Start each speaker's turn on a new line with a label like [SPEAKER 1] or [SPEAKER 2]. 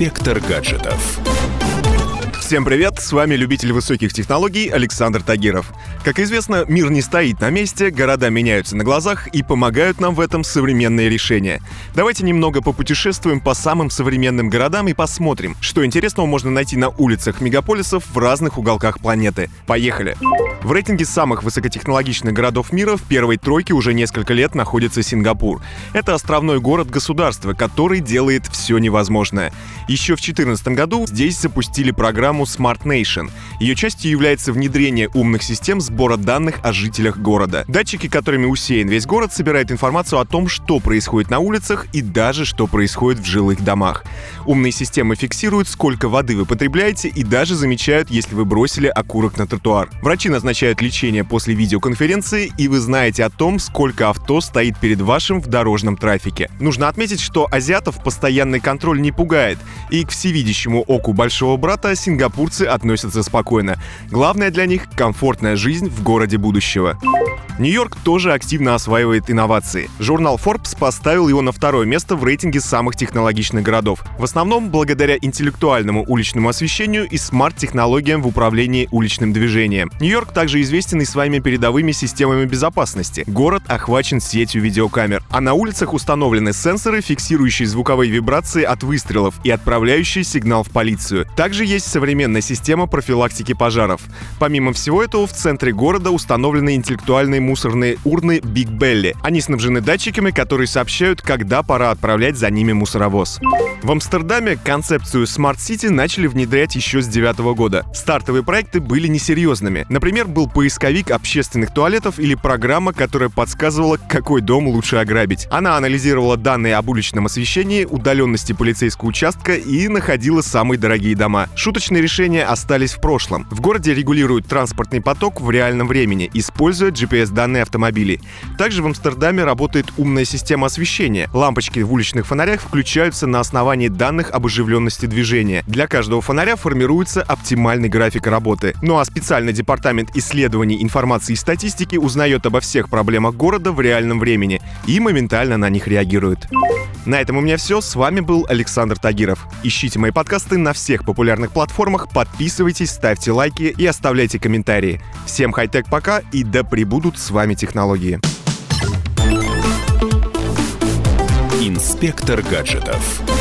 [SPEAKER 1] Инспектор гаджетов.
[SPEAKER 2] Всем привет, с вами любитель высоких технологий Александр Тагиров. Как известно, мир не стоит на месте, города меняются на глазах и помогают нам в этом современные решения. Давайте немного попутешествуем по самым современным городам и посмотрим, что интересного можно найти на улицах мегаполисов в разных уголках планеты. Поехали! В рейтинге самых высокотехнологичных городов мира в первой тройке уже несколько лет находится Сингапур. Это островной город-государство, который делает все невозможное. Еще в 2014 году здесь запустили программу программу Smart Nation. Ее частью является внедрение умных систем сбора данных о жителях города. Датчики, которыми усеян весь город, собирают информацию о том, что происходит на улицах и даже что происходит в жилых домах. Умные системы фиксируют, сколько воды вы потребляете и даже замечают, если вы бросили окурок на тротуар. Врачи назначают лечение после видеоконференции, и вы знаете о том, сколько авто стоит перед вашим в дорожном трафике. Нужно отметить, что азиатов постоянный контроль не пугает, и к всевидящему оку большого брата Сингапур сингапурцы относятся спокойно. Главное для них — комфортная жизнь в городе будущего. Нью-Йорк тоже активно осваивает инновации. Журнал Forbes поставил его на второе место в рейтинге самых технологичных городов. В основном благодаря интеллектуальному уличному освещению и смарт-технологиям в управлении уличным движением. Нью-Йорк также известен и своими передовыми системами безопасности. Город охвачен сетью видеокамер. А на улицах установлены сенсоры, фиксирующие звуковые вибрации от выстрелов и отправляющие сигнал в полицию. Также есть современная система профилактики пожаров. Помимо всего этого, в центре города установлены интеллектуальные мусорные урны Big Belly. Они снабжены датчиками, которые сообщают, когда пора отправлять за ними мусоровоз. В Амстердаме концепцию Smart City начали внедрять еще с девятого года. Стартовые проекты были несерьезными. Например, был поисковик общественных туалетов или программа, которая подсказывала, какой дом лучше ограбить. Она анализировала данные об уличном освещении, удаленности полицейского участка и находила самые дорогие дома. Шуточные решения остались в прошлом. В городе регулируют транспортный поток в реальном времени, используя GPS данные автомобилей. Также в Амстердаме работает умная система освещения. Лампочки в уличных фонарях включаются на основании данных об оживленности движения. Для каждого фонаря формируется оптимальный график работы. Ну а специальный департамент исследований информации и статистики узнает обо всех проблемах города в реальном времени и моментально на них реагирует. На этом у меня все. С вами был Александр Тагиров. Ищите мои подкасты на всех популярных платформах, подписывайтесь, ставьте лайки и оставляйте комментарии. Всем хай-тек пока и да пребудут с вами технологии.
[SPEAKER 1] Инспектор гаджетов.